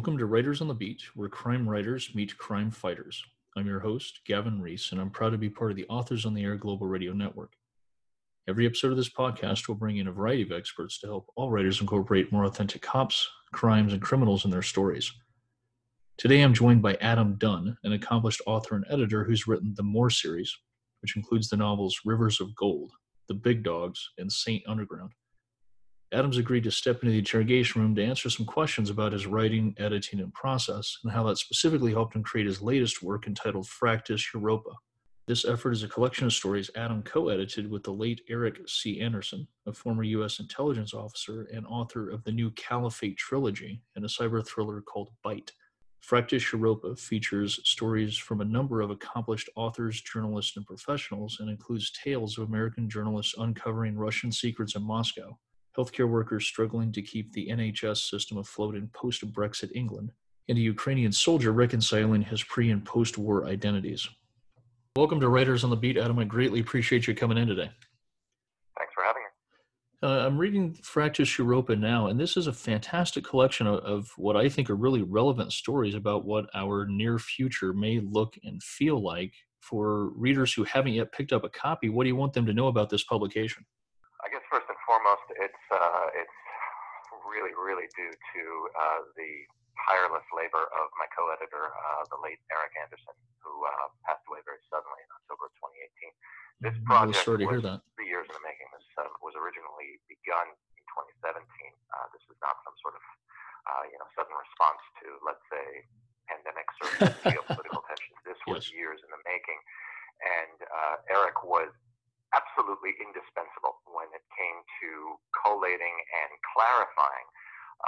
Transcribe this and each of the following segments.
Welcome to Writers on the Beat, where crime writers meet crime fighters. I'm your host, Gavin Reese, and I'm proud to be part of the Authors on the Air Global Radio Network. Every episode of this podcast will bring in a variety of experts to help all writers incorporate more authentic cops, crimes, and criminals in their stories. Today I'm joined by Adam Dunn, an accomplished author and editor who's written the More series, which includes the novels Rivers of Gold, The Big Dogs, and Saint Underground. Adams agreed to step into the interrogation room to answer some questions about his writing, editing, and process, and how that specifically helped him create his latest work entitled Fractus Europa. This effort is a collection of stories Adam co edited with the late Eric C. Anderson, a former U.S. intelligence officer and author of the new Caliphate trilogy and a cyber thriller called Bite. Fractus Europa features stories from a number of accomplished authors, journalists, and professionals, and includes tales of American journalists uncovering Russian secrets in Moscow healthcare workers struggling to keep the NHS system afloat in post Brexit England, and a Ukrainian soldier reconciling his pre and post war identities. Welcome to Writers on the Beat, Adam. I greatly appreciate you coming in today. Thanks for having me. Uh, I'm reading Fractus Europa now, and this is a fantastic collection of, of, what I think are really relevant stories about what our near future may look and feel like for readers who haven't yet picked up a copy. What do you want them to know about this publication? foremost, it's uh, it's really due to uh, the tireless labor of my co-editor, uh, the late Eric Anderson, who uh, passed away very suddenly in October of 2018. This project sorry to was hear that. three years in the making. This um, was originally begun in 2017. Uh, this is not some sort of uh, you know sudden response to let's say pandemics or geopolitical tensions. This was yes. years in the making, and Eric was absolutely indispensable when it came to collating and clarifying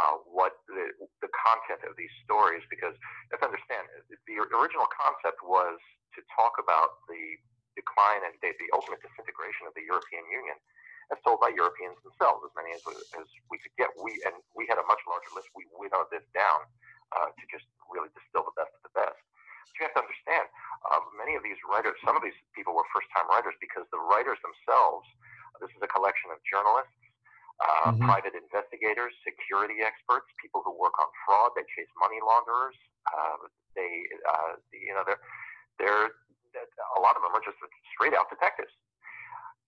uh, what the, the content of these stories, because you have to understand, the original concept was to talk about the decline and the, the ultimate disintegration of the European Union as told by Europeans themselves, as many as, as we could get. We and we had a much larger list. We winnowed this down uh, to just really distill the best of the best. But you have to understand, uh, many of these writers, some of these people were first-time writers because the writers themselves. This is a collection of journalists, uh, mm-hmm. private investigators, security experts, people who work on fraud. They chase money launderers. Uh, they, uh, you know, they're, they're a lot of them are just straight out detectives,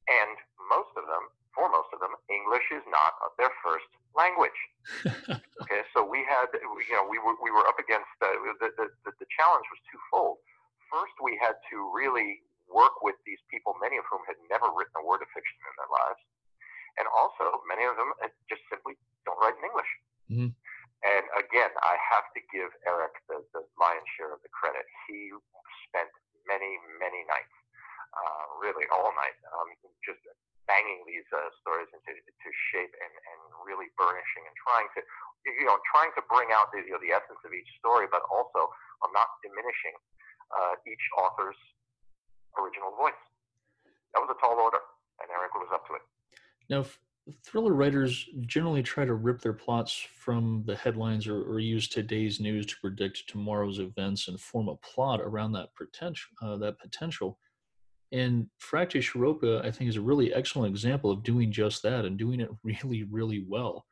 and most of them, for most of them, English is not their first language. okay, so we had, you know, we were we were up against the, the the the challenge was twofold first we had to really work with these people, many of whom had never written a word of fiction in their lives. And also, many of them just simply don't write in English. Mm-hmm. And again, I have to give Eric the, the lion's share of the credit. He spent many, many nights, uh, really all night, um, just banging these uh, stories into to shape and, and really burnishing and trying to, you know, trying to bring out the, you know, the essence of each story, but also I'm not diminishing uh, each author's original voice. That was a tall order, and Eric was up to it. Now, thriller writers generally try to rip their plots from the headlines or, or, use today's news to predict tomorrow's events and form a plot around that potential. Uh, that potential. And Fractus Europa, I think, is a really excellent example of doing just that and doing it really, really well.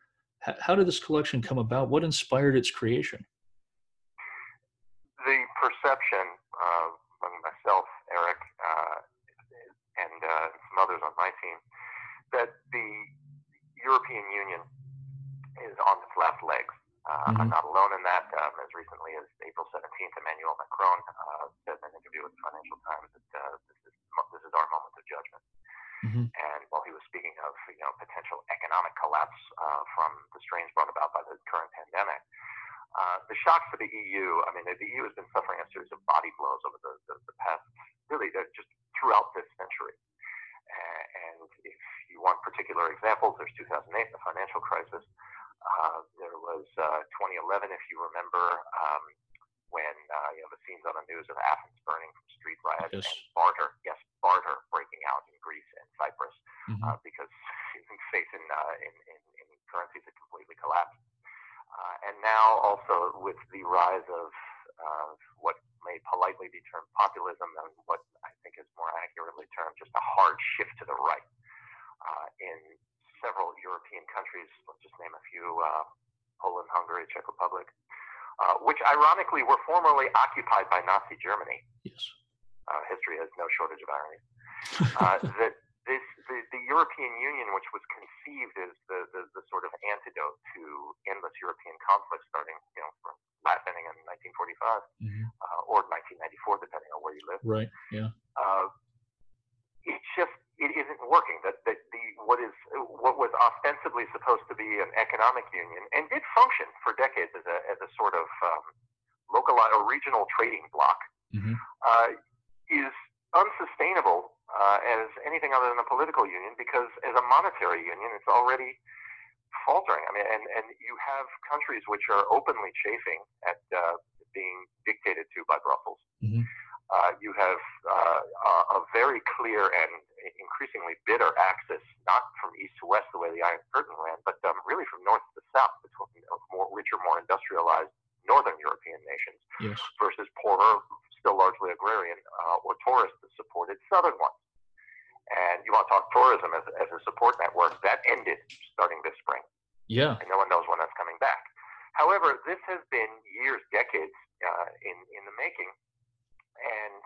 H- how did this collection come about? What inspired its creation? The perception among myself, Eric, uh, and uh, some others on my team, that the European Union is on its last legs. Uh, mm-hmm. I'm not alone in that. Um, as recently as April 17th, Emmanuel Macron uh, said in an interview with the Financial Times that uh, this is this is our moment of judgment. Mm-hmm. And while he was speaking of you know potential economic collapse uh, from the strains brought about by the current pandemic, uh, the shock for the EU, I mean, the EU has been suffering a series of body blows over the, the, the past, really, just throughout this century. Uh, and if you want particular examples, there's 2008, the financial crisis. Uh, there was 2011, if you remember, um, when you know the scenes on the news of Athens burning from street riots yes. and barter, yes, barter breaking out in Greece and Cyprus mm-hmm. because faith in, in, in, in currencies had completely collapsed. Uh, and now also with the rise of uh, what may politely be termed populism and what I think is more accurately termed just a hard shift to the right uh, in several European countries. Let's just name a few: uh, Poland, Hungary, Czech Republic. uh, which ironically were formerly occupied by Nazi Germany. Yes. Uh, history has no shortage of irony. Uh, that this the, the European Union, which was conceived as the, the, the sort of antidote to endless European conflicts, starting you know from Latvian in 1945 mm-hmm. uh, or 1994, depending on where you live. Right. Yeah. Uh, it's just it isn't working. That that the what is what was ostensibly supposed to be an economic union and did function for decades as a as a sort of um, local or regional trading bloc mm-hmm. uh, is unsustainable uh, as anything other than a political union because as a monetary union, it's already faltering. I mean, and, and you have countries which are openly chafing at uh, being dictated to by Brussels. Mm-hmm. Uh, you have uh, a very clear and increasingly bitter axis, not from east to west the way the Iron Curtain ran, but um, really from north to south between more richer, more industrialized northern European nations yes. versus poorer, still largely agrarian uh, or tourist-supported southern ones. And you want to talk tourism as, as a support network, that ended starting this spring. Yeah. And no one knows when that's coming back. However, this has been years, decades uh, in, in the making. And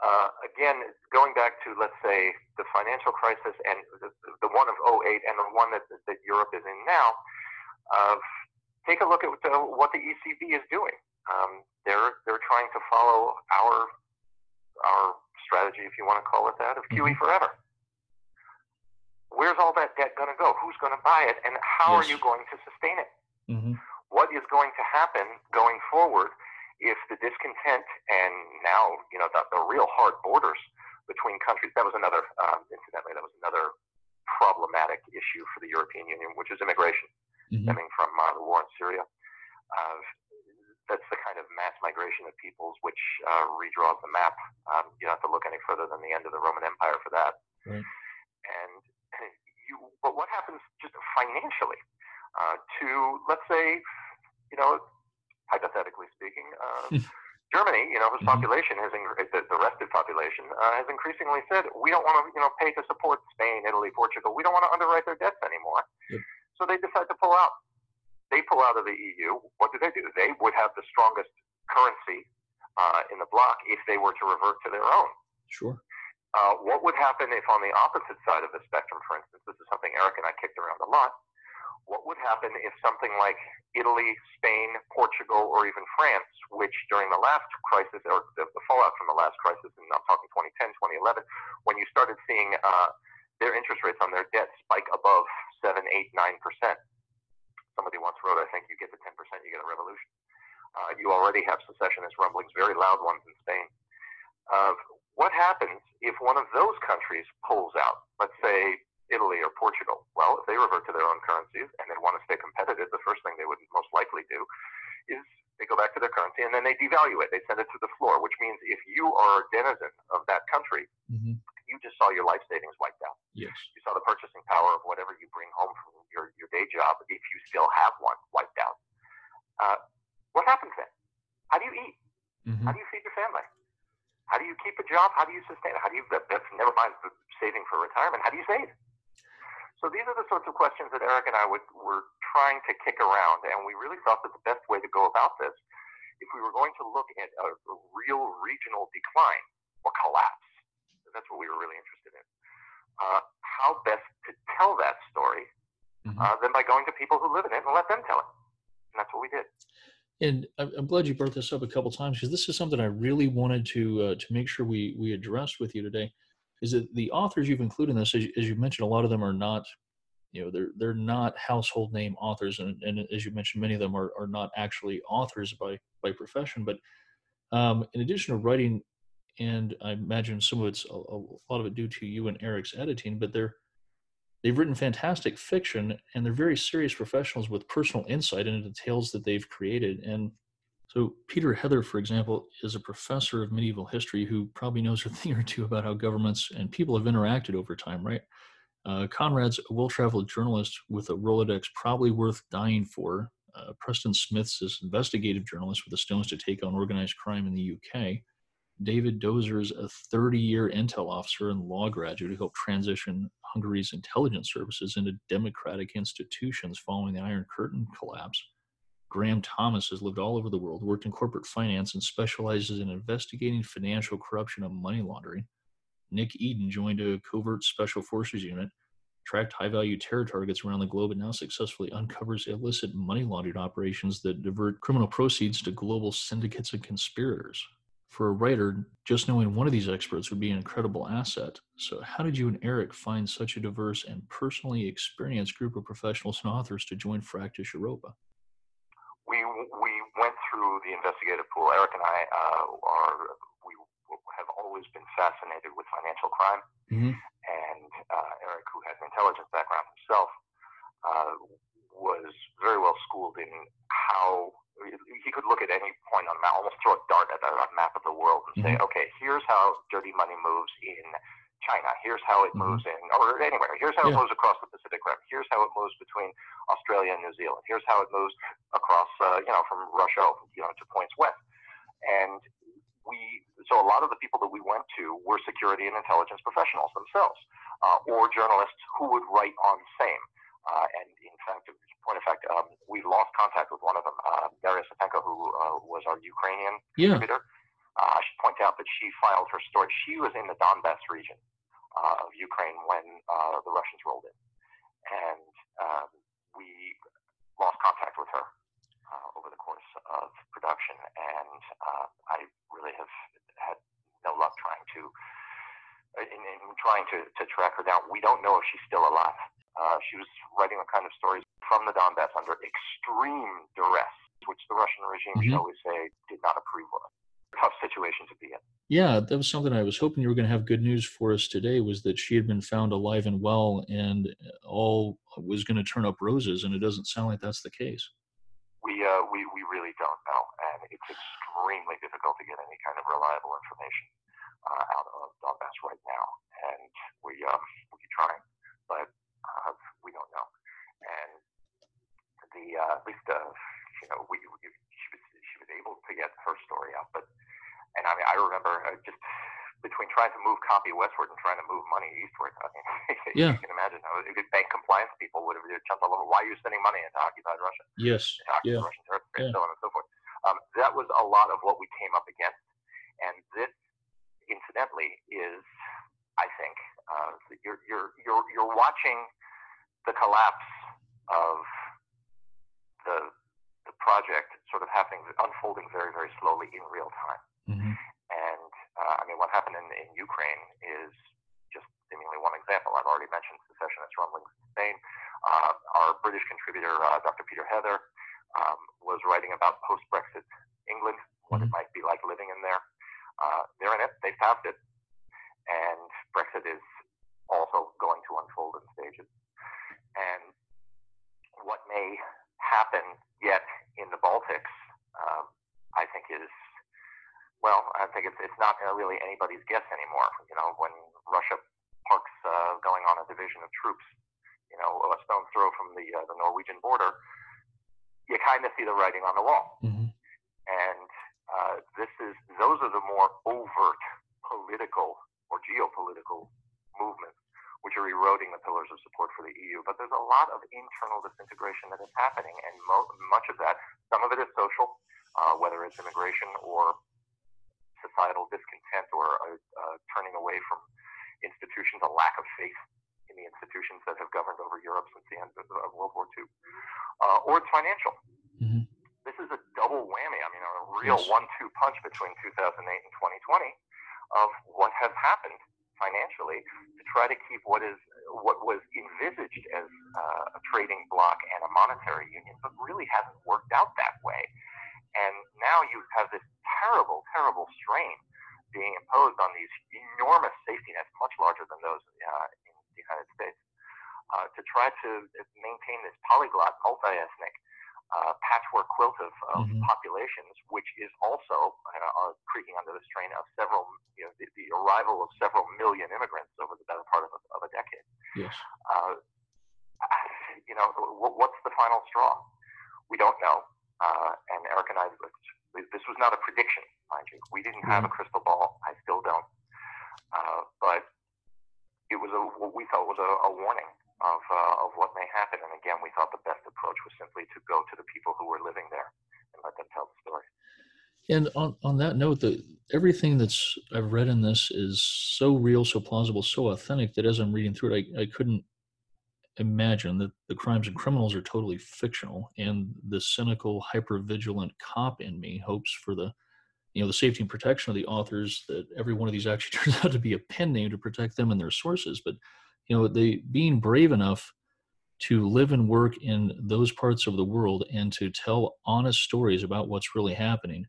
uh, again, going back to, let's say, the financial crisis and the, the one of 08 and the one that, that Europe is in now, uh, take a look at the, what the ECB is doing. Um, they're, they're trying to follow our, our strategy, if you want to call it that, of QE mm-hmm. forever. Where's all that debt going to go? Who's going to buy it? And how yes. are you going to sustain it? Mm-hmm. What is going to happen going forward if the discontent and now, you know, the, the real hard borders between countries, that was another, um, incidentally, that was another problematic issue for the European Union, which is immigration mm-hmm. stemming from uh, the war in Syria. Uh, that's the kind of mass migration of peoples which uh, redraws the map. Um, you don't have to look any further than the end of the Roman Empire for that. Right. And you, but what happens just financially uh, to, let's say, you know, hypothetically speaking, uh, Germany, you know, whose mm-hmm. population has the, the rested population uh, has increasingly said we don't want to, you know, pay to support Spain, Italy, Portugal. We don't want to underwrite their debts anymore. Yep. So they decide to pull out. They pull out of the EU. What do they do? They would have the strongest currency uh, in the bloc if they were to revert to their own. Sure. Uh, what would happen if on the opposite side of the spectrum, for instance, this is something Eric and I kicked around a lot, what would happen if something like Italy, Spain, Portugal, or even France, which during the last crisis, or the, the fallout from the last crisis, and I'm talking 2010, 2011, when you started seeing uh, their interest rates on their debt spike above 7, 8, 9%. Somebody once wrote, I think you get to 10%, you get a revolution. Uh, you already have secessionist rumblings, very loud ones in Spain. Uh, what happens if one of those countries pulls out? Let's say Italy or Portugal. Well, if they revert to their own currencies and they want to stay competitive, the first thing they would most likely do is they go back to their currency and then they devalue it. They send it to the floor, which means if you are a denizen of that country, mm-hmm. you just saw your life savings wiped out. Yes. You saw the purchasing power of whatever you bring home from your, your day job, if you still have one, wiped out. Uh, what happens then? How do you eat? Mm-hmm. How do you feed your family? How do you keep a job? How do you sustain it? How do you, that's never mind saving for retirement. How do you save? So these are the sorts of questions that Eric and I would, were trying to kick around, and we really thought that the best way to go about this, if we were going to look at a, real regional decline or collapse, that's what we were really interested in. Uh, how best to tell that story mm-hmm. uh, than by going to people who live in it and let them tell it. And that's what we did. And I'm glad you brought this up a couple times because this is something I really wanted to uh, to make sure we we addressed with you today is that the authors you've included in this, as you, as you mentioned, a lot of them are not, you know, they're they're not household name authors, and, and as you mentioned, many of them are, are not actually authors by by profession. But um, in addition to writing, and I imagine some of it's a, a lot of it due to you and Eric's editing, but they're they've written fantastic fiction, and they're very serious professionals with personal insight into the tales that they've created, and so, Peter Heather, for example, is a professor of medieval history who probably knows a thing or two about how governments and people have interacted over time, right? Uh, Conrad's a well traveled journalist with a Rolodex probably worth dying for. Uh, Preston Smith's is investigative journalist with the stones to take on organized crime in the UK. David Dozer's a 30 year intel officer and law graduate who helped transition Hungary's intelligence services into democratic institutions following the Iron Curtain collapse. Graham Thomas has lived all over the world, worked in corporate finance, and specializes in investigating financial corruption and money laundering. Nick Eden joined a covert special forces unit, tracked high value terror targets around the globe, and now successfully uncovers illicit money laundering operations that divert criminal proceeds to global syndicates and conspirators. For a writer, just knowing one of these experts would be an incredible asset. So, how did you and Eric find such a diverse and personally experienced group of professionals and authors to join Fractus Europa? We, we went through the investigative pool. Eric and I uh, are we have always been fascinated with financial crime. Mm-hmm. And uh, Eric, who has an intelligence background himself, uh, was very well schooled in how he could look at any point on the map, almost throw a dart at a, a map of the world and mm-hmm. say, okay, here's how dirty money moves in China. Here's how it mm-hmm. moves in, or anywhere. Here's how yeah. it moves across the Pacific Rim. Here's how it moves between Australia and New Zealand. Here's how it moves across, uh, you know, from Russia, you know, to points west. And we so a lot of the people that we went to were security and intelligence professionals themselves, uh, or journalists who would write on the same. Uh, and in fact, point of fact, um, we lost contact with one of them, uh, Daria Sapenko, who uh, was our Ukrainian yeah. contributor. Uh, I should point out that she filed her story. She was in the Donbass region of Ukraine when uh, the Russians rolled in, and um, we lost contact with her uh, over the course of production, and uh, I really have had no luck trying to in, in trying to, to track her down. We don't know if she's still alive. Uh, she was writing the kind of stories from the Donbass under extreme duress, which the Russian regime, mm-hmm. shall we say, did not approve of. Tough situation to be in. Yeah, that was something I was hoping you were going to have good news for us today. Was that she had been found alive and well, and all was going to turn up roses, and it doesn't sound like that's the case we uh, we we really don't know, and it's extremely difficult to get any kind of reliable information uh, out of Donbass right now. And we um, we keep trying, but uh, we don't know. And the uh, at least uh, you know we, we she was she was able to get her story out, but and I mean I remember uh, just between trying to move copy westward and trying to move money eastward. I mean, yeah. you can imagine how bank compliance people would have jumped all over. Why are you sending money into occupied Russia? Yes. yeah. Russian territory, yeah. so on and so forth. Um, that was a lot of what we came up against, and this, incidentally, is, I think, uh, you're you're you're you're watching the collapse of the the project sort of happening, unfolding very very slowly in real time. Mm-hmm. And uh, I mean, what happened in, in Ukraine is just seemingly one example. I've already mentioned secessionist rumblings in Spain. Uh, our British contributor, uh, Dr. Peter Heather, um, was writing about post-Brexit England, what mm-hmm. it might be like living in there. Uh, they're in it. They passed it, and Brexit is also going to unfold in stages. And what may happen yet in the Baltics, um, I think, is well, I think it's it's not really anybody's guess anymore. You know, when Russia parks uh, going on a division of troops, you know, a stone's throw from the uh, the Norwegian border, you kind of see the writing on the wall. Mm-hmm. And uh, this is those are the more overt political or geopolitical movements which are eroding the pillars of support for the EU. But there's a lot of internal disintegration that is happening, and mo- much of that, some of it is social, uh, whether it's immigration or societal discontent or a, a turning away from institutions, a lack of faith in the institutions that have governed over Europe since the end of, of World War II, uh, or it's financial. Mm-hmm. This is a double whammy. I mean, a real yes. one-two punch between 2008 and 2020 of what has happened financially to try to keep what is what was envisaged as uh, a trading bloc and a monetary union, but really hasn't worked out that way. And now you have this terrible, terrible strain being imposed on these enormous safety nets, much larger than those uh, in the United States, uh, to try to maintain this polyglot, multi-ethnic, uh, patchwork quilt of, of mm-hmm. populations, which is also uh, creaking under the strain of several, you know, the, the, arrival of several million immigrants over the better part of a, of a decade. Yes. Uh, you know, what's the final straw? We don't know. Uh, and Eric and I, this was not a prediction, mind you. We didn't have a crystal ball. I still don't. Uh, but it was a, what we felt was a, a warning of, uh, of what may happen. And again, we thought the best approach was simply to go to the people who were living there And let them tell the story. And on, on that note, the everything that's I've read in this is so real, so plausible, so authentic that as I'm reading through it, I, I couldn't imagine that the crimes and criminals are totally fictional. And the cynical, hyper vigilant cop in me hopes for the you know the safety and protection of the authors that every one of these actually turns out to be a pen name to protect them and their sources but you know they being brave enough to live and work in those parts of the world and to tell honest stories about what's really happening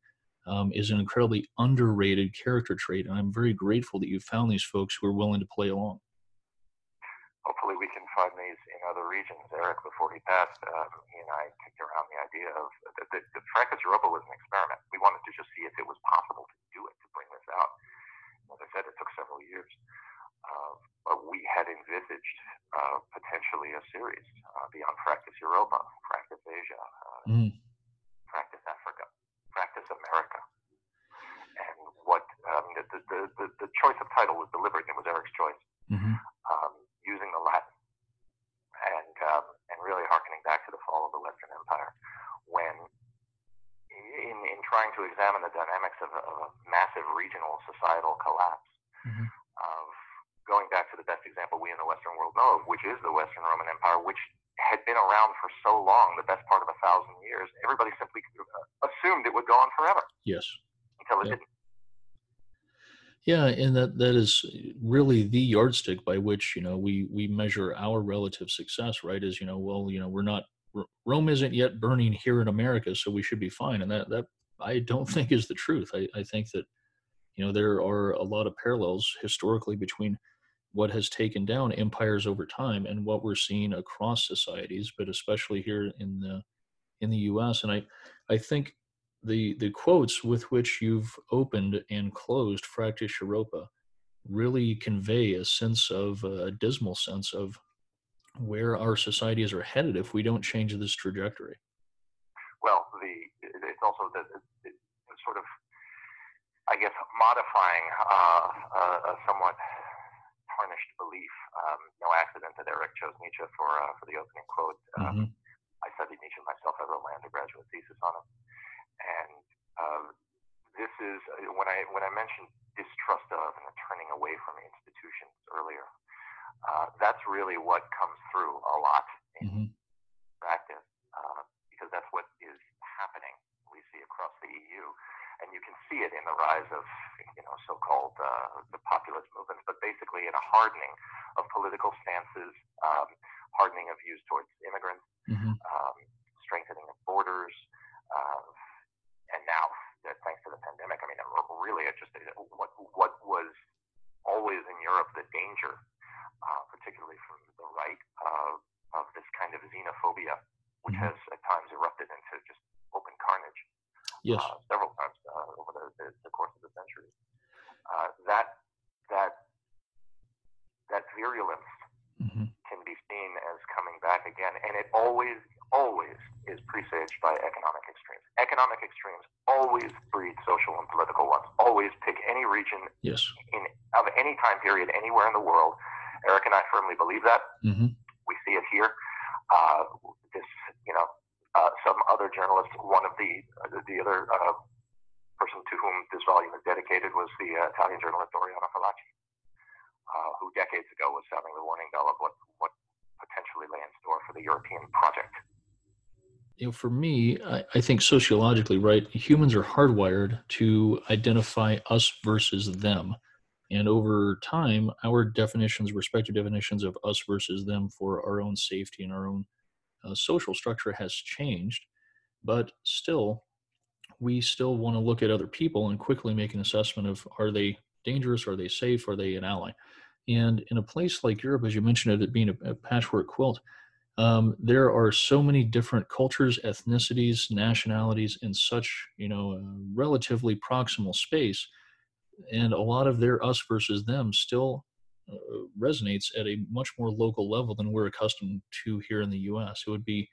um, is an incredibly underrated character trait. And I'm very grateful that you found these folks who are willing to play along. Hopefully, we can in other regions. Eric, before he passed, um, he and I kicked around the idea of the, the, the Fractus Europa was an experiment. We wanted to just see if it was possible to do it, to bring this out. As I said, it took several years. Uh, but we had envisaged uh, potentially a series uh, beyond Fractus Europa, Fractus Asia, mm. Fractus Africa, Fractus America. And what um, the, the, the, the, choice of title was deliberate, it was Eric's choice, mm-hmm. um, using the Latin and, um, and really harkening back to the fall of the Western Empire when in, in trying to examine the dynamics of a, of a massive regional societal collapse, mm-hmm. of going back to the best example we in the Western world know of, which is the Western Roman Empire, which had been around for so long, the best part of a thousand years, everybody simply assumed it would go on forever. Yes. Until it didn't. Yeah, and that that is really the yardstick by which you know we we measure our relative success, right? Is you know, well, you know, we're not Rome isn't yet burning here in America, so we should be fine. And that that I don't think is the truth. I, I think that you know there are a lot of parallels historically between what has taken down empires over time and what we're seeing across societies, but especially here in the in the U.S. And I I think the the quotes with which you've opened and closed Fractus Europa really convey a sense of a dismal sense of where our societies are headed if we don't change this trajectory. Well, the it's also the, the, the sort of I guess modifying uh, a, a somewhat tarnished belief. Um, no accident that Eric chose Nietzsche for uh, for the opening quote. Um, mm-hmm. I studied Nietzsche myself. I wrote my undergraduate thesis on him, and um, this is uh, when I when I mentioned distrust of and turning away from institutions earlier. Uh, that's really what comes through a lot in mm-hmm. practice, uh, because that's what is happening. We see across the EU and you can see it in the rise of you know so-called uh, the populist movements, but basically in a hardening of political stances, um, hardening of views towards immigrants, mm-hmm. um, strengthening of borders, uh, and now thanks to the pandemic, I mean, really, it just what what was always in Europe the danger, uh, particularly from the right, uh, of this kind of xenophobia, which mm-hmm. has at times erupted into just open carnage. Yes. Uh, several times uh, over the, the, the, course of the century. Uh, that that that virulence mm-hmm. can be seen as coming back again, and it always always is presaged by economic extremes. Economic extremes always breed social and political ones. Always pick any region yes. in of any time period anywhere in the world. Eric and I firmly believe that. Mm-hmm. We see it here. Uh, this, you know, uh, some other journalist, one of the uh, the other uh, person to whom this volume is dedicated was the uh, Italian journalist Oriana Fallaci, uh, who decades ago was sounding the warning bell of what what potentially lay in store for the European project. You know, for me, I, I think sociologically, right, humans are hardwired to identify us versus them. And over time, our definitions, respective definitions of us versus them for our own safety and our own uh, social structure has changed, but still, we still want to look at other people and quickly make an assessment of are they dangerous, are they safe, are they an ally? And in a place like Europe, as you mentioned it being a, a patchwork quilt, um, there are so many different cultures, ethnicities, nationalities in such you know relatively proximal space, and a lot of their us versus them still uh, resonates at a much more local level than we're accustomed to here in the U.S. It would be,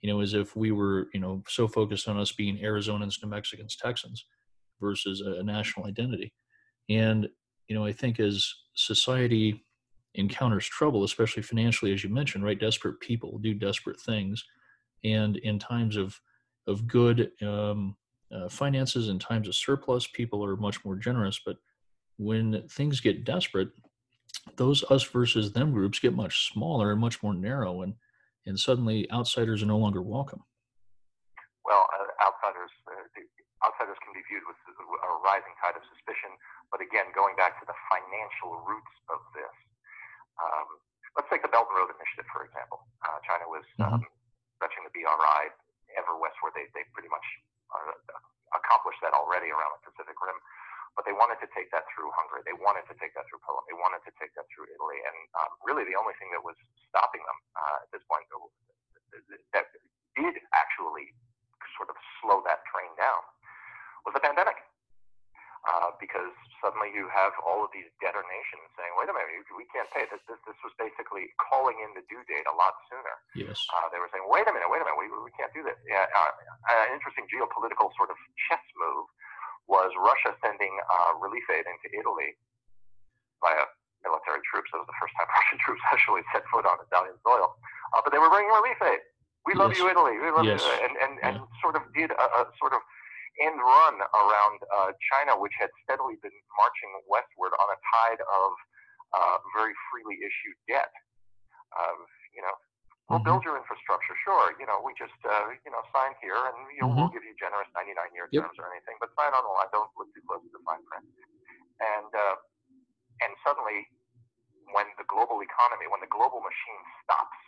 you know, as if we were, you know, so focused on us being Arizonans, New Mexicans, Texans, versus a, a national identity. And you know, I think as society encounters trouble, especially financially, as you mentioned, right? Desperate people do desperate things, and in times of of good, um, uh, finances and times of surplus, people are much more generous. But when things get desperate, those us versus them groups get much smaller and much more narrow, and and suddenly outsiders are no longer welcome. Well, uh, outsiders uh, outsiders can be viewed with a rising tide of suspicion. But again, going back to the financial roots of this, um, let's take the Belt and Road Initiative for example. Uh, China was mm-hmm. um, stretching the BRI ever westward. They they pretty much uh, accomplished that already around the Pacific Rim but they wanted to take that through Hungary. They wanted to take that through Poland. They wanted to take that through Italy. And um, really, the only thing that was stopping them uh, at this point that did actually sort of slow that train down was the pandemic. Uh, because suddenly you have all of these debtor nations saying, "Wait a minute, we can't pay this." This, this was basically calling in the due date a lot sooner. Yes. Uh, they were saying, "Wait a minute, wait a minute, we, we can't do this." Yeah, uh, an interesting geopolitical sort of chess move was Russia sending uh, relief aid into Italy via military troops. It was the first time Russian troops actually set foot on Italian soil. Uh, but they were bringing relief aid. We love yes. you, Italy. We love yes. you. And, and, and yeah. sort of did a, a sort of end run around uh, China, which had steadily been marching westward on a tide of uh, very freely issued debt. Uh, you know, We'll mm-hmm. build your infrastructure, sure. You know, we just uh, you know sign here, and you know, mm-hmm. we'll give you generous 99 year yep. terms or anything, but sign on the line. Don't look too close to the fine print. And uh, and suddenly, when the global economy, when the global machine stops,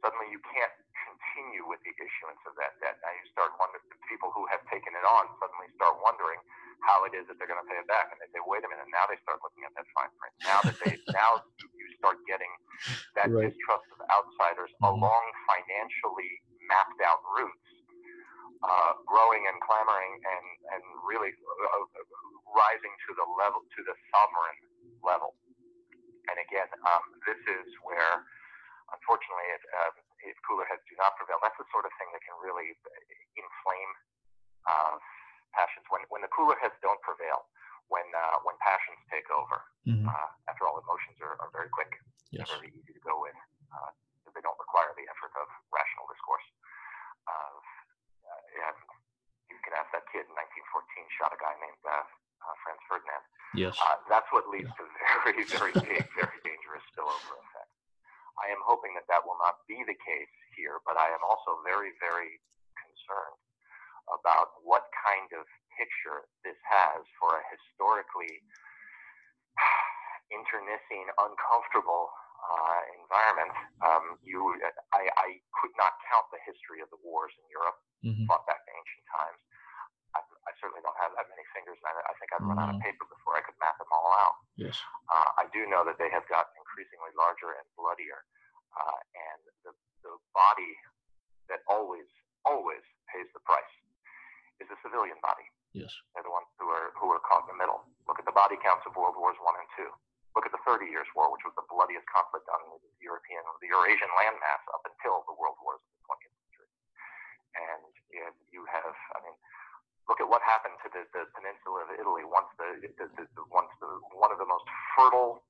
suddenly you can't continue with the issuance of that debt. Now you start wondering. People who have taken it on suddenly start wondering how it is that they're going to pay it back, and they say, "Wait a minute." Now they start looking at that fine print. Now that they now you start getting that right. distrust of outsiders mm-hmm. along financially mapped out routes, uh, growing and clamoring and, and really uh, rising to the level, to the sovereign level. And again, um, this is where, unfortunately, if, uh, if cooler heads do not prevail, that's the sort of thing that can really inflame uh, passions. When, when the cooler heads don't prevail, when uh, when passions take over. Mm-hmm. Uh, after all, emotions are, are very quick, yes. very easy to go with. Uh, they don't require the effort of rational discourse. Uh, and you can ask that kid in 1914 shot a guy named uh, uh, Franz Ferdinand. Yes. that's what leads yeah. to very, very big, very dangerous spillover effects. I am hoping that that will not be the case here, but I am also very, very concerned about what kind of picture this has for a historically internecine, uncomfortable uh, environment. Um, you, I, I, could not count the history of the wars in Europe, mm-hmm. fought back to ancient times. I, I, certainly don't have that many fingers, and I, I think I'd run mm-hmm. out of mm-hmm. paper before I could map them all out. Yes. Uh, I do know that they have gotten increasingly larger and bloodier, uh, and the, the body that always, always pays the price is the civilian body. Yes. They're the ones who are who are caught in the middle. Look at the body counts of World Wars One and Two. Look at the Thirty Years' War, which was the bloodiest conflict on the European, the Eurasian landmass up until the World Wars of the 20th century. And you have, I mean, look at what happened to the, the peninsula of Italy once the, the, the, the once the one of the most fertile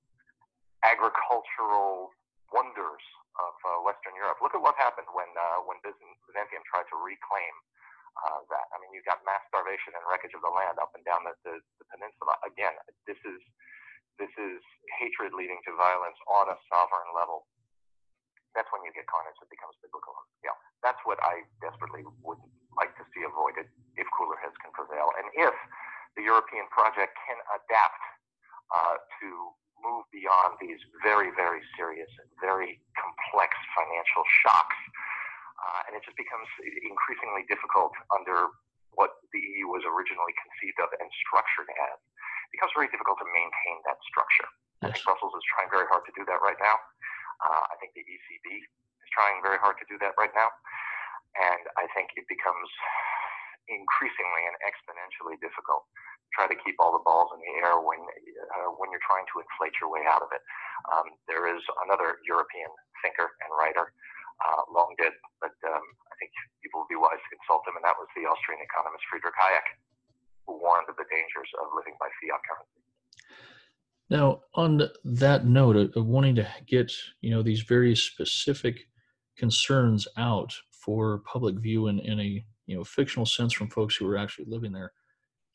agricultural wonders of uh, Western Europe. Look at what happened when uh, when Byzantium tried to reclaim uh, that. I mean, you've got mass starvation and wreckage of the land up and down the, the, the peninsula. Again, this is this is hatred leading to violence on a sovereign level. That's when you get carnage that becomes biblical. Yeah, that's what I desperately would like to see avoided if cooler heads can prevail, and if the European project can adapt uh, to move beyond these very, very serious and very complex financial shocks uh, and it just becomes increasingly difficult under what the EU was originally conceived of and structured as. It becomes very difficult to maintain that structure. Yes. I think Brussels is trying very hard to do that right now. Uh, I think the ECB is trying very hard to do that right now. And I think it becomes increasingly and exponentially difficult try to keep all the balls in the air when uh, when you're trying to inflate your way out of it. Um, there is another European thinker and writer uh, long dead, but um, I think people would be wise to consult him, and that was the Austrian economist Friedrich Hayek, who warned of the dangers of living by fiat currency. Now, on that note of wanting to get you know these very specific concerns out for public view in, in a you know fictional sense from folks who are actually living there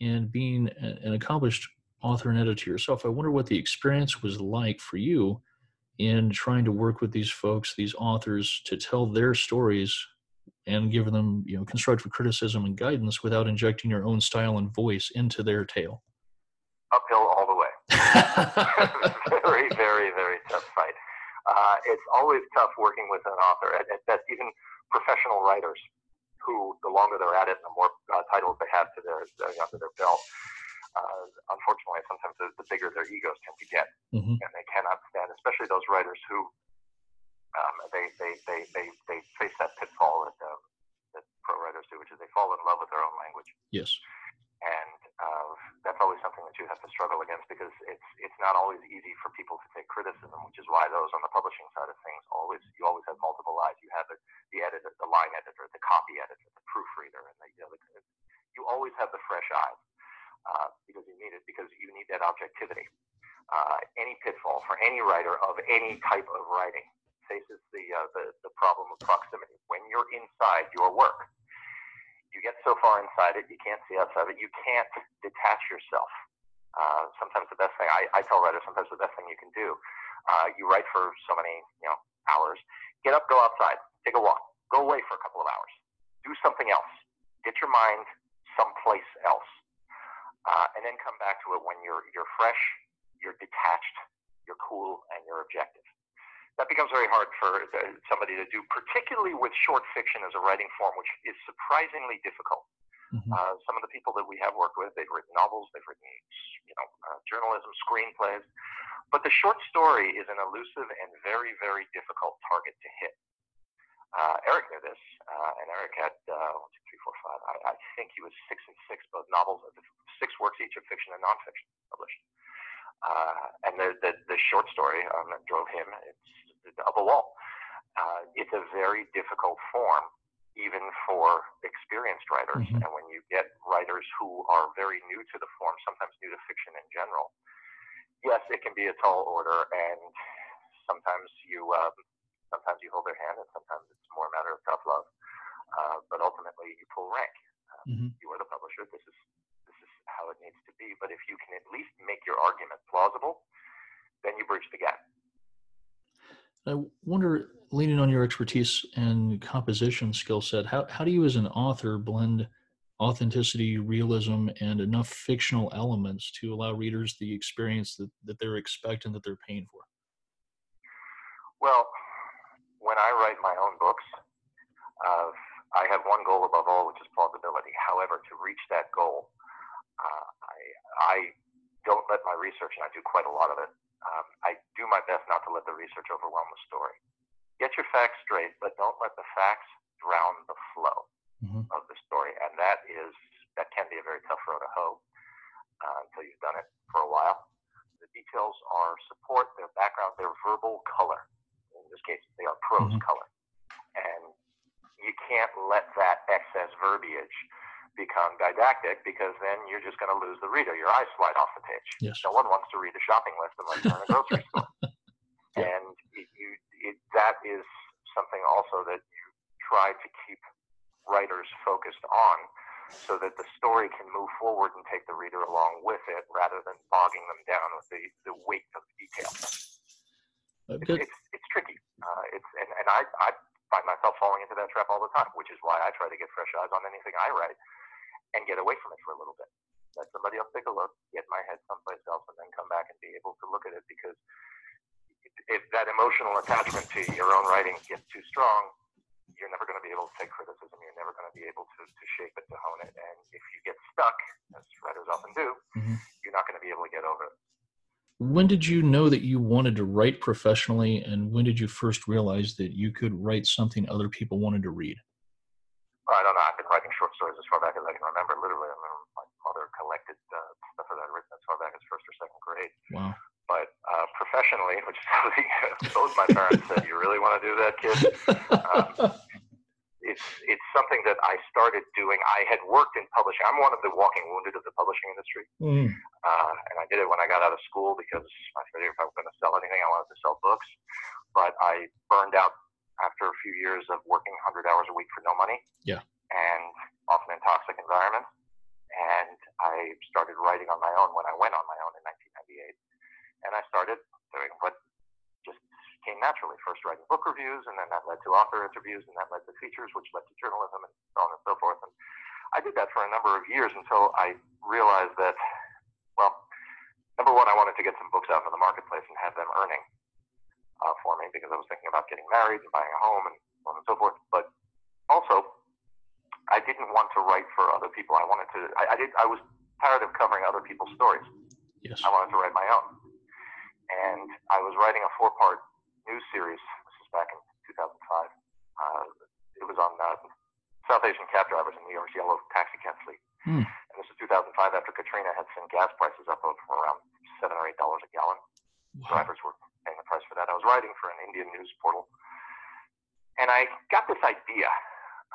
and being an accomplished author and editor yourself. I wonder what the experience was like for you in trying to work with these folks these authors to tell their stories and give them you know constructive criticism and guidance without injecting your own style and voice into their tale? Uphill all the way. Very very very tough fight. Uh, it's always tough working with an author at, at best even professional writers who, the longer they're at it, the more uh, titles they have to their uh, under their belt. Uh, unfortunately, sometimes the, the, bigger their egos tend to get, mm-hmm. and they cannot stand, especially those writers who um, they, they, they, they, they face that pitfall that, um, that pro writers do, which is they fall in love with their own language. Yes. And uh, that's always something that you have to struggle against because it's it's not always easy for people to take criticism, which is why those on the publishing side of things always you always have multiple eyes. You have the, the editor, the line editor, the copy editor, the proofreader, and the, you, know, the, you always have the fresh eyes uh, because you need it because you need that objectivity. Uh, any pitfall for any writer of any type of writing faces the, uh, the the problem of proximity. When you're inside your work, you get so far inside it, you can't see outside it. You can't detach yourself. Uh, sometimes the best thing I, I tell writers, sometimes the best thing you can do. Uh, you write for so many you know hours. Get up, go outside, take a walk, go away for a couple of hours, do something else. Get your mind someplace else, uh, and then come back to it when you're you're fresh, you're detached, you're cool, and you're objective that becomes very hard for somebody to do, particularly with short fiction as a writing form, which is surprisingly difficult. Mm-hmm. Uh, some of the people that we have worked with, they've written novels, they've written, you know, uh, journalism, screenplays, but the short story is an elusive and very, very difficult target to hit. Uh, Eric knew this, uh, and Eric had uh, one, two, three, four, five. I, I think he was six and six, both novels, six works each of fiction and nonfiction published. Uh, and the, the, the short story um, that drove him, it's of a wall. Uh, it's a very difficult form, even for experienced writers. Mm-hmm. And when you get writers who are very new to the form, sometimes new to fiction in general, yes, it can be a tall order, and sometimes you um, sometimes you hold their hand, and sometimes it's more a matter of tough love. Uh, but ultimately, you pull rank. Uh, mm-hmm. You are the publisher. This is this is how it needs to be. But if you can at least make your argument plausible, then you bridge the gap. I wonder, leaning on your expertise and composition skill set, how, how do you as an author blend authenticity, realism, and enough fictional elements to allow readers the experience that, that they're expecting that they're paying for? Well, when I write my own books, uh, I have one goal above all, which is plausibility. However, to reach that goal, uh, I, I don't let my research, and I do quite a lot of it, um, I do my best not to let the research overwhelm the story. Get your facts straight, but don't let the facts drown the flow mm-hmm. of the story. And that is, that can be a very tough road to hoe uh, until you've done it for a while. The details are support, their background, their verbal color. In this case, they are prose mm-hmm. color. And you can't let that excess verbiage become didactic because then you're just going to lose the reader. Your eyes slide off the page. Yes. No one wants to read a shopping list unless you're in a grocery store. yeah. And it, you, it, that is something also that you try to keep writers focused on so that the story can move forward and take the reader along with it rather than bogging them down with the, the weight of the detail. It's, it's, it's, tricky. Uh, it's, and, and I, I find myself falling into that trap all the time, which is why I try to get fresh eyes on anything I write and get away from it for a little bit. Let somebody else take a look, get my head someplace else, and then come back and be able to look at it because if that emotional attachment to your own writing gets too strong, you're never going to be able to take criticism. You're never going to be able to, to shape it, to hone it. And if you get stuck, as writers often do, mm-hmm. you're not going to be able to get over it. When did you know that you wanted to write professionally, and when did you first realize that you could write something other people wanted to read? I don't know. I've short stories as far back as I can remember. Literally, I remember my mother collected uh, stuff that I'd written as far back as first or second grade. Wow. But uh, professionally, which is both my parents said, "You really want to do that, kid?" Um, it's it's something that I started doing. I had worked in publishing. I'm one of the walking wounded of the publishing industry, mm. uh, and I did it when I got out of school because I figured if I was going to sell anything, I wanted to sell books. But I burned out after a few years of working 100 hours a week for no money. Yeah. And often in toxic environments. And I started writing on my own when I went on my own in 1998. And I started doing what just came naturally. First writing book reviews, and then that led to author interviews, and that led to features, which led to journalism, and so on and so forth. And I did that for a number of years until I realized that, well, number one, I wanted to get some books out into the marketplace and have them earning uh, for me because I was thinking about getting married and buying a home and so on and so forth. But also, I didn't want to write for other people. I wanted to. I, I did. I was tired of covering other people's stories. Yes. I wanted to write my own, and I was writing a four-part news series. This is back in 2005. Uh, it was on uh, South Asian cab drivers in New York's yellow taxi cab fleet. Hmm. And this is 2005 after Katrina had sent gas prices up of around seven or eight dollars a gallon. Wow. Drivers were paying the price for that. I was writing for an Indian news portal, and I got this idea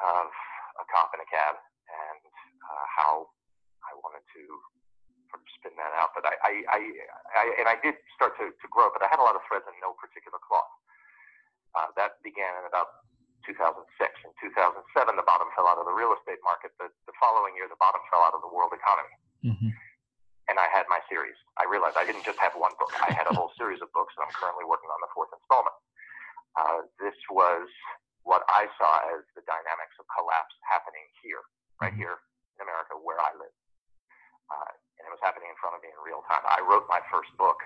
of a cop in a cab and uh, how I wanted to sort of spin that out. But I, I, I, I and I did start to, to grow, but I had a lot of threads in no particular cloth. Uh, that began in about 2006. In 2007, the bottom fell out of the real estate market. The, the following year, the bottom fell out of the world economy. Mm-hmm. And I had my series. I realized I didn't just have one book. I had a whole series of books, and I'm currently working on the fourth installment. Uh, this was what I saw as the dynamics of collapse happening here, right Mhm. here in America, where I live. Uh, and it was happening in front of me in real time. I wrote my first book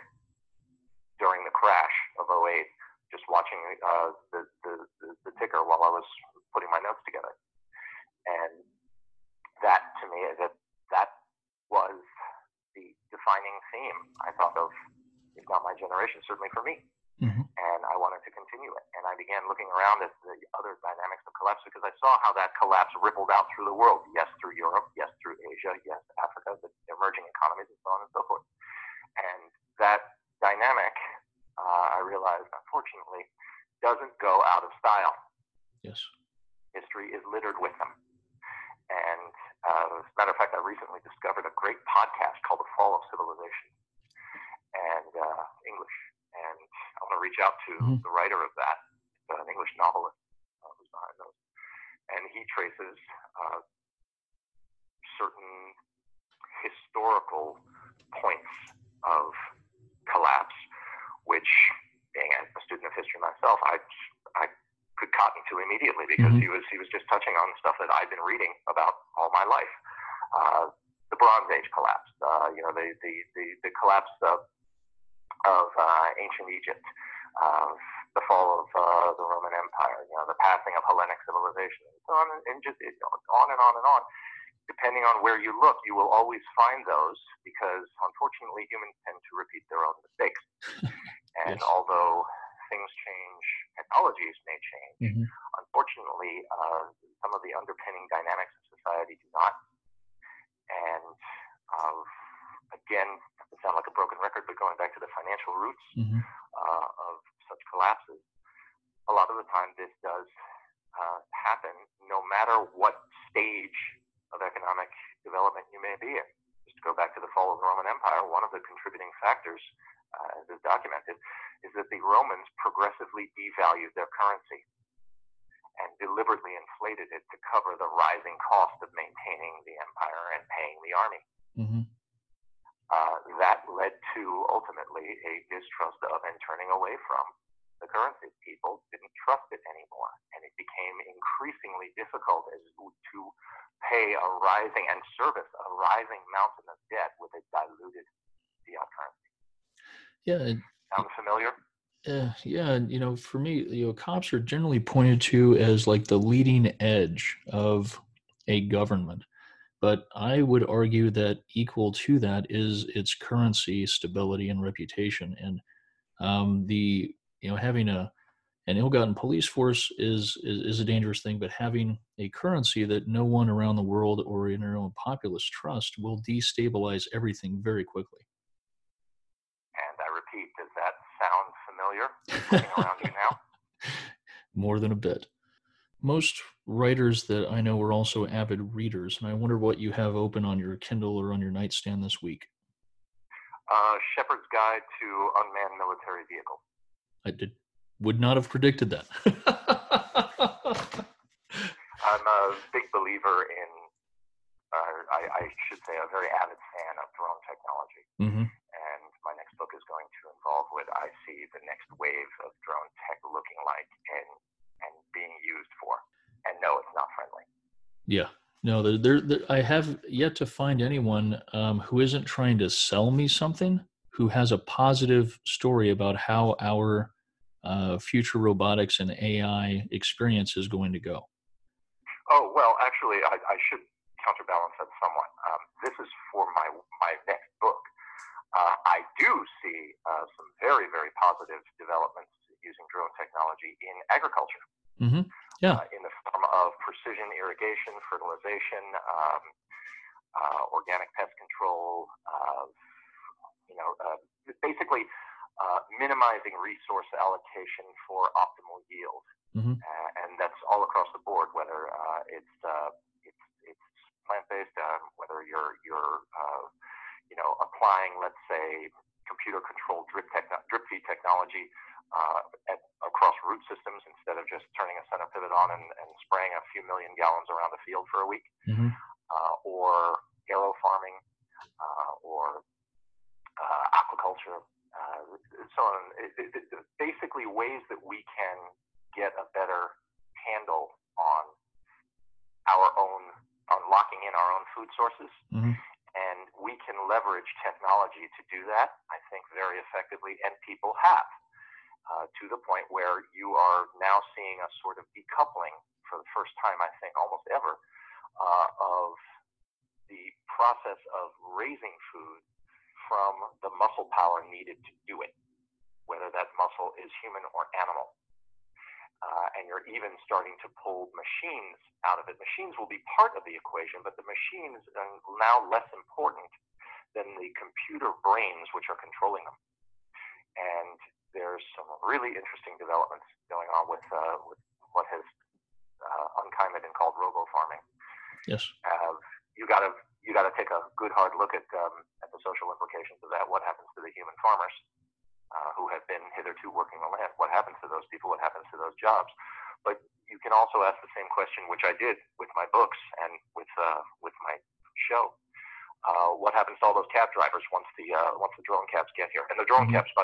during the crash of 08, just watching uh, the, the, the, the ticker while I was putting my notes together. And that, to me, that that was the defining theme I thought of, if not my generation, certainly for me Mhm. and I wanted to continue it. And I began looking around at the other dynamics of collapse because I saw how that collapse rippled out through the world. Yes, through Europe, yes, through Asia, yes, Africa, the emerging economies, and so on and so forth. And that dynamic, uh, I realized, unfortunately, doesn't go out of style. Yes. History is littered with them. And uh, as a matter of fact, I recently discovered a great podcast called The Fall of Civilization and uh, English. And I want to reach out to Mhm. the writer of that, an English novelist uh, who's behind those. And he traces uh, certain historical points of collapse, which, being a a student of history myself, I, I could cotton to immediately because Mhm. he was he was just touching on stuff that I've been reading about all my life. Uh, the Bronze Age collapse, uh, you know, the the the, the collapse of of uh, ancient Egypt, of the fall of uh, the Roman Empire, you know, the passing of Hellenic civilization, and so on, and just it, on and on and on. Depending on where you look, you will always find those because, unfortunately, humans tend to repeat their own mistakes. and Yes. although things change, technologies may change. Mhm. Unfortunately, uh, some of the underpinning dynamics of society do not. And uh, again, it sound like a broken record, but going back to the financial roots Mhm. uh, of such collapses, a lot of the time this does uh, happen no matter what stage of economic development you may be in. Just to go back to the fall of the Roman Empire, one of the contributing factors, uh, as is documented, is that the Romans progressively devalued their currency and deliberately inflated it to cover the rising cost of maintaining the empire and paying the army Mhm. Uh, that led to ultimately a distrust of and turning away from the currency. People didn't trust it anymore, and it became increasingly difficult as to pay a rising and service a rising mountain of debt with a diluted fiat currency. Yeah. Sound familiar? Uh, yeah, and, you know, for me, you know, cops are generally pointed to as like the leading edge of a government. But I would argue that equal to that is its currency, stability, and reputation. And um, the you know having a an ill-gotten police force is, is is a dangerous thing. But having a currency that no one around the world or in our own populace trust will destabilize everything very quickly. And I repeat, does that sound familiar? Around you now. more than a bit. Most writers that I know are also avid readers, and I wonder what you have open on your Kindle or on your nightstand this week. Uh, Shepherd's Guide to Unmanned Military Vehicle. I did would not have predicted that. I'm a big believer in, uh, I, I, should say, a very avid fan of drone technology. Mm-hmm. And my next book is going to involve what I see the next wave of drone tech looking like and and being used for. And no, it's not friendly. Yeah. No, there, there, there I have yet to find anyone um, who isn't trying to sell me something who has a positive story about how our uh, future robotics and AI experience is going to go. Oh well, actually, I, I should counterbalance that somewhat. Um, this is for my my next book. Uh, I do see uh, some very very positive developments using drone technology in agriculture. Mm-hmm. Yeah. Uh, in the form of precision irrigation, fertilization, um, uh, organic pest control, uh, you know, uh, basically uh, minimizing resource allocation for optimal yield. Mm-hmm. Uh, and that's all across the board, whether it's, it's, it's plant-based, whether you're, you're you know, applying, let's say, computer-controlled drip, techno- drip feed technology uh, at, across root systems instead of just turning a center pivot on and, and spraying a few million gallons around the field for a week, mm-hmm. uh, or aero farming, uh, or uh, aquaculture, uh, so on. It, it, it, basically, ways that we can get a better handle on our own, on locking in our own food sources. Mm-hmm. And we can leverage technology to do that, I think, very effectively, and people have. Uh, to the point where you are now seeing a sort of decoupling for the first time, I think, almost ever, uh, of the process of raising food from the muscle power needed to do it, whether that muscle is human or animal. Uh, and you're even starting to pull machines out of it. Machines will be part of the equation, but the machines are now less important than the computer brains which are controlling them. And there's some really interesting developments going on with, uh, with what has uh, unkindly been called robo farming. Yes. Uh, you got to you got to take a good hard look at um, at the social implications of that. What happens to the human farmers uh, who have been hitherto working the land? What happens to those people? What happens to those jobs? But you can also ask the same question, which I did with my books and with uh, with my show uh, what happens to all those cab drivers once the uh, once the drone cabs get here? And the drone mm-hmm. cabs, by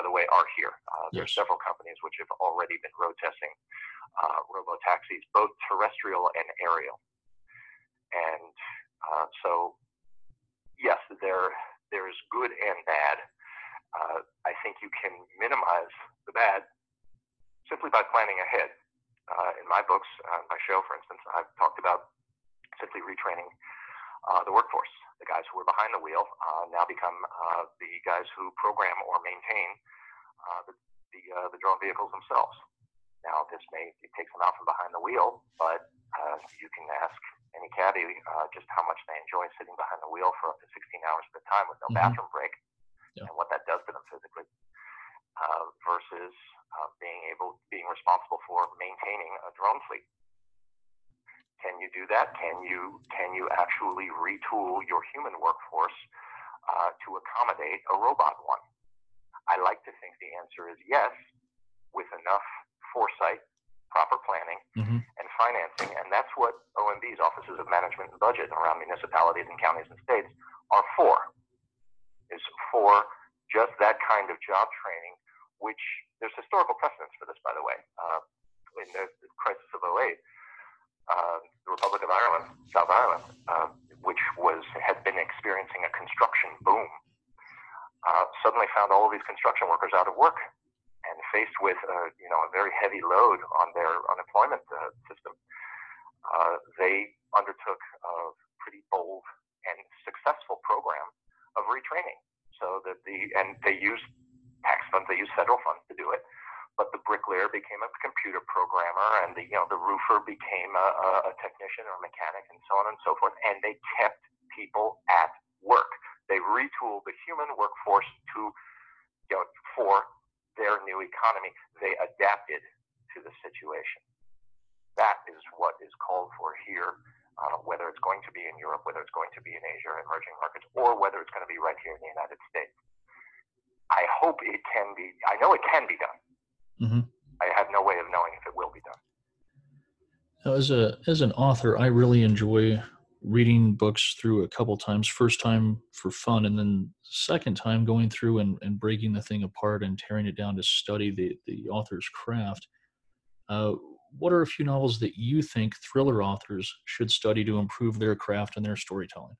the way, are here. Uh, yes. Several companies which have already been road testing uh, robo taxis, both terrestrial and aerial. And uh, so, yes, there there's good and bad. Uh, I think you can minimize the bad simply by planning ahead. in my books, my show, for instance, I've talked about simply retraining the workforce the guys who were behind the wheel uh, now become uh, the guys who program or maintain uh, the the, uh, the drone vehicles themselves. Now, this may it takes them out from behind the wheel, but uh, you can ask any caddy uh, just how much they enjoy sitting behind the wheel for up to 16 hours at a time with no mm-hmm. bathroom break, yeah. and what that does to them physically, uh, versus uh, being able being responsible for maintaining a drone fleet. Can you do that? Can you can you actually retool your human workforce uh, to accommodate a robot one? I like to think the answer is yes, with enough foresight, proper planning, mm-hmm. and financing, and that's what OMB's offices of management and budget around municipalities and counties and states are for. Is for just that kind of job training, which there's historical precedence for this, by the way. Uh, in the crisis of 08, uh, the Republic of Ireland, South Ireland, uh, which was had been experiencing a construction boom, uh, suddenly found all of these construction workers out of work and faced with uh, you know a very heavy load on their unemployment uh, system. Uh, they undertook a pretty bold and successful program of retraining, so that the and they used tax funds, they used federal funds to do it but the bricklayer became a computer programmer, and the you know the roofer became a, a technician or a mechanic, and so on and so forth. And they kept people at work. They retooled the human workforce to you know for their new economy. They adapted to the situation. That is what is called for here. Uh, whether it's going to be in Europe, whether it's going to be in Asia, emerging markets, or whether it's going to be right here in the United States. I hope it can be. I know it can be done. Mm-hmm. I have no way of knowing if it will be done. Now, as a as an author, I really enjoy reading books through a couple times. First time for fun, and then second time going through and, and breaking the thing apart and tearing it down to study the the author's craft. Uh, what are a few novels that you think thriller authors should study to improve their craft and their storytelling?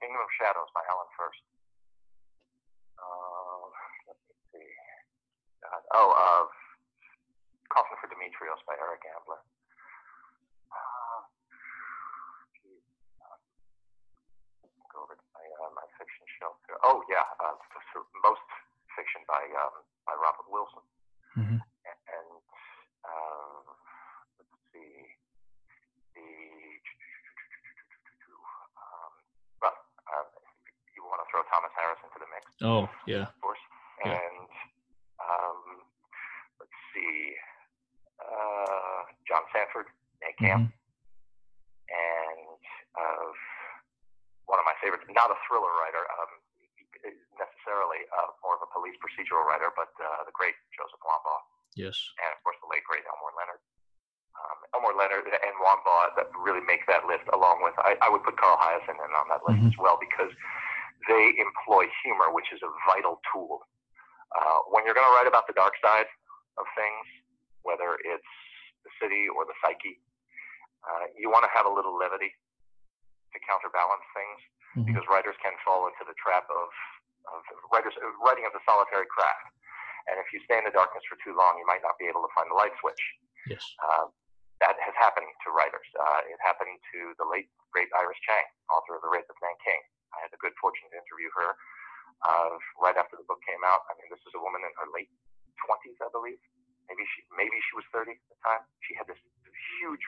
Kingdom of Shadows by Alan Furst. Uh, let me see. Oh, uh, Coffin for Dimitrios by Eric Ambler. Oh yeah, uh, most fiction by um, by Robert Wilson. Mm-hmm. And uh, let's see, the um, well, uh, you want to throw Thomas Harris into the mix? Oh yeah, of course. Yeah. And um, let's see, uh, John Sandford, Nate Camp. Mm-hmm. And uh, one of my favorites, not a thriller writer, um, more of a police procedural writer, but uh, the great Joseph Wambaugh. Yes. And of course, the late great Elmore Leonard. Um, Elmore Leonard and Wambaugh that really make that list, along with I, I would put Carl Hiaasen in on that list mm-hmm. as well because they employ humor, which is a vital tool. Uh, when you're going to write about the dark side of things, whether it's the city or the psyche, uh, you want to have a little levity to counterbalance things mm-hmm. because writers can fall into the trap of writers, writing of the solitary craft. And if you stay in the darkness for too long, you might not be able to find the light switch. Yes. Uh, that has happened to writers. Uh, it happened to the late, great Iris Chang, author of The Rape of Nanking. I had the good fortune to interview her uh, right after the book came out. I mean, this is a woman in her late 20s, I believe. Maybe she, maybe she was 30 at the time. She had this huge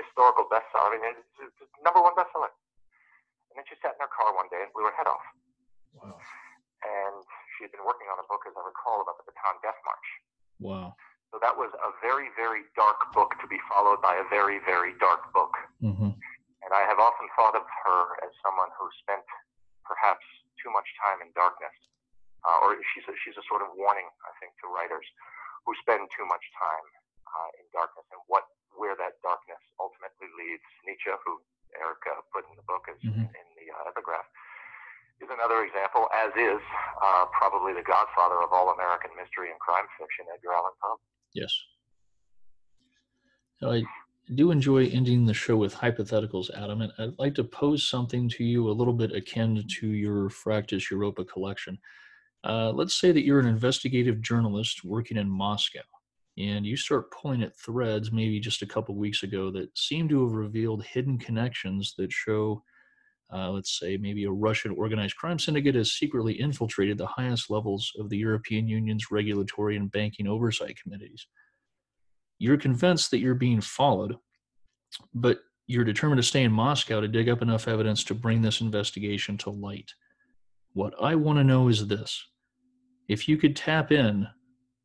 historical bestseller. I mean, it's, it's number one bestseller. And then she sat in her car one day and blew her head off. Wow and she had been working on a book, as I recall, about the Bataan Death March. Wow. So that was a very, very dark book to be followed by a very, very dark book. Mm-hmm. And I have often thought of her as someone who spent perhaps too much time in darkness. Uh, or she's a, she's a sort of warning, I think, to writers who spend too much time uh, in darkness and what where that darkness ultimately leads. Nietzsche, who Erica put in the book is mm-hmm. in the uh, epigraph, is another example, as is uh, probably the godfather of all American mystery and crime fiction, Edgar Allan Poe. Yes. I do enjoy ending the show with hypotheticals, Adam, and I'd like to pose something to you a little bit akin to your Fractus Europa collection. Uh, let's say that you're an investigative journalist working in Moscow, and you start pulling at threads maybe just a couple weeks ago that seem to have revealed hidden connections that show uh, let's say maybe a Russian organized crime syndicate has secretly infiltrated the highest levels of the European Union's regulatory and banking oversight committees. You're convinced that you're being followed, but you're determined to stay in Moscow to dig up enough evidence to bring this investigation to light. What I want to know is this if you could tap in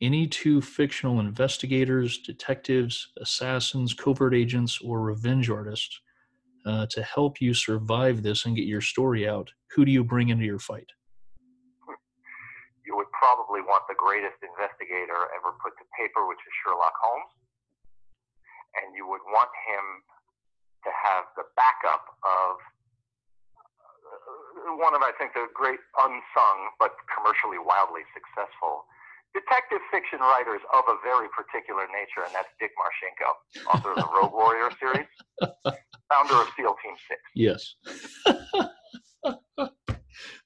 any two fictional investigators, detectives, assassins, covert agents, or revenge artists uh, to help you survive this and get your story out, who do you bring into your fight? You would probably want the greatest investigator ever put to paper, which is Sherlock Holmes. And you would want him to have the backup of uh, one of, I think, the great unsung but commercially wildly successful detective fiction writers of a very particular nature, and that's Dick Marcinko, author of the Rogue Warrior series, founder of SEAL Team Six. Yes.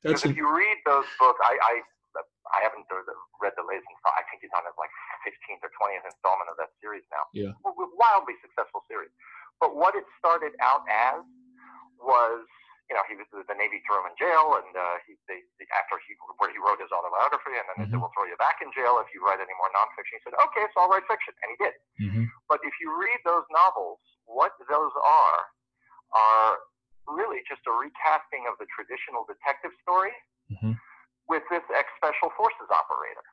that's a... if you read those books, I, I I haven't read the latest installment. I think he's on his like 15th or 20th installment of that series now. Yeah. Wildly successful series. But what it started out as was you know, he was the Navy threw him in jail, and uh, he they, after he where he wrote his autobiography, and then mm-hmm. they said, mm-hmm. "We'll throw you back in jail if you write any more nonfiction." He said, "Okay, so I'll write fiction," and he did. Mm-hmm. But if you read those novels, what those are are really just a recasting of the traditional detective story mm-hmm. with this ex-special forces operator.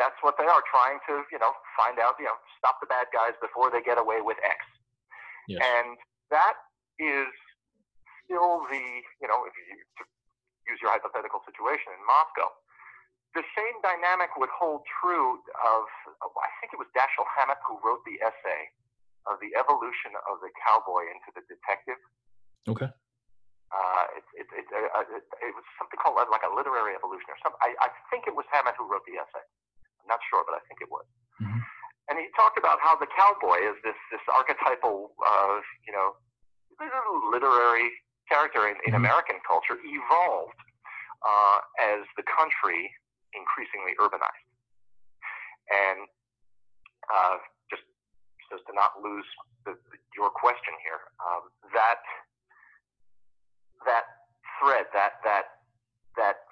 That's what they are trying to, you know, find out, you know, stop the bad guys before they get away with X. Yes. And that is still the, you know, if you to use your hypothetical situation in Moscow, the same dynamic would hold true of, I think it was Dashiell Hammett who wrote the essay of the evolution of the cowboy into the detective. Okay. Uh, it, it, it, uh, it, it, was something called like a literary evolution or something. I, I think it was Hammett who wrote the essay. I'm not sure, but I think it was. Mm-hmm. And he talked about how the cowboy is this this archetypal, uh, you know, literary character in, in mm-hmm. American culture evolved uh, as the country increasingly urbanized. And uh, just so to not lose the, your question here, um, that that thread, that that that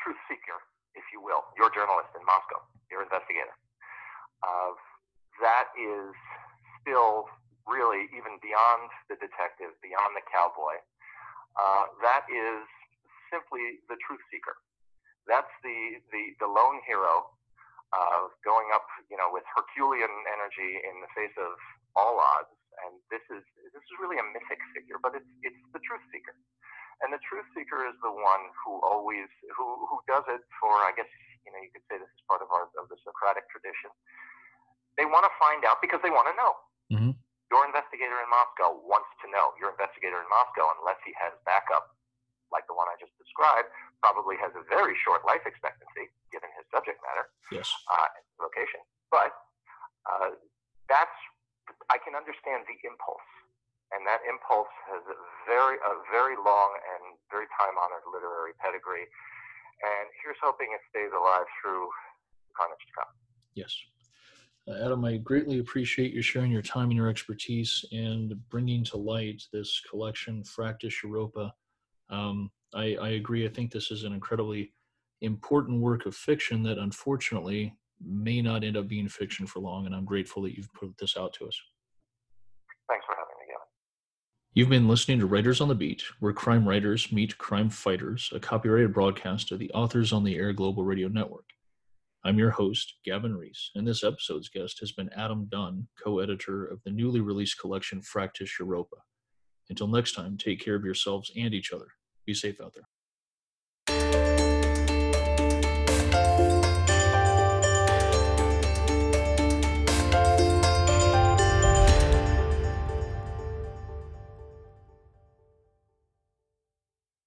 truth seeker, if you will, your journalist in Moscow, your investigator, uh, that is still really even beyond the detective, beyond the cowboy. Uh, that is simply the truth seeker. That's the the, the lone hero uh, going up, you know, with Herculean energy in the face of all odds. And this is this is really a mythic figure, but it's it's the truth seeker. And the truth seeker is the one who always who who does it for I guess you know you could say this is part of our of the Socratic tradition. They want to find out because they want to know. Mm-hmm. Your investigator in Moscow wants to know. Your investigator in Moscow, unless he has backup like the one I just described, probably has a very short life expectancy given his subject matter, yes, uh, location. But uh, that's I can understand the impulse, and that impulse has a very a very long and very time honored literary pedigree. And here's hoping it stays alive through the carnage to come. Yes. Uh, Adam, I greatly appreciate you sharing your time and your expertise and bringing to light this collection, Fractus Europa, um, I, I agree. I think this is an incredibly important work of fiction that unfortunately may not end up being fiction for long, and I'm grateful that you've put this out to us. Thanks for having me, Gavin. You've been listening to Writers on the Beat, where crime writers meet crime fighters, a copyrighted broadcast of the Authors on the Air Global Radio Network. I'm your host, Gavin Reese, and this episode's guest has been Adam Dunn, co editor of the newly released collection Fractus Europa. Until next time, take care of yourselves and each other. Be safe out there.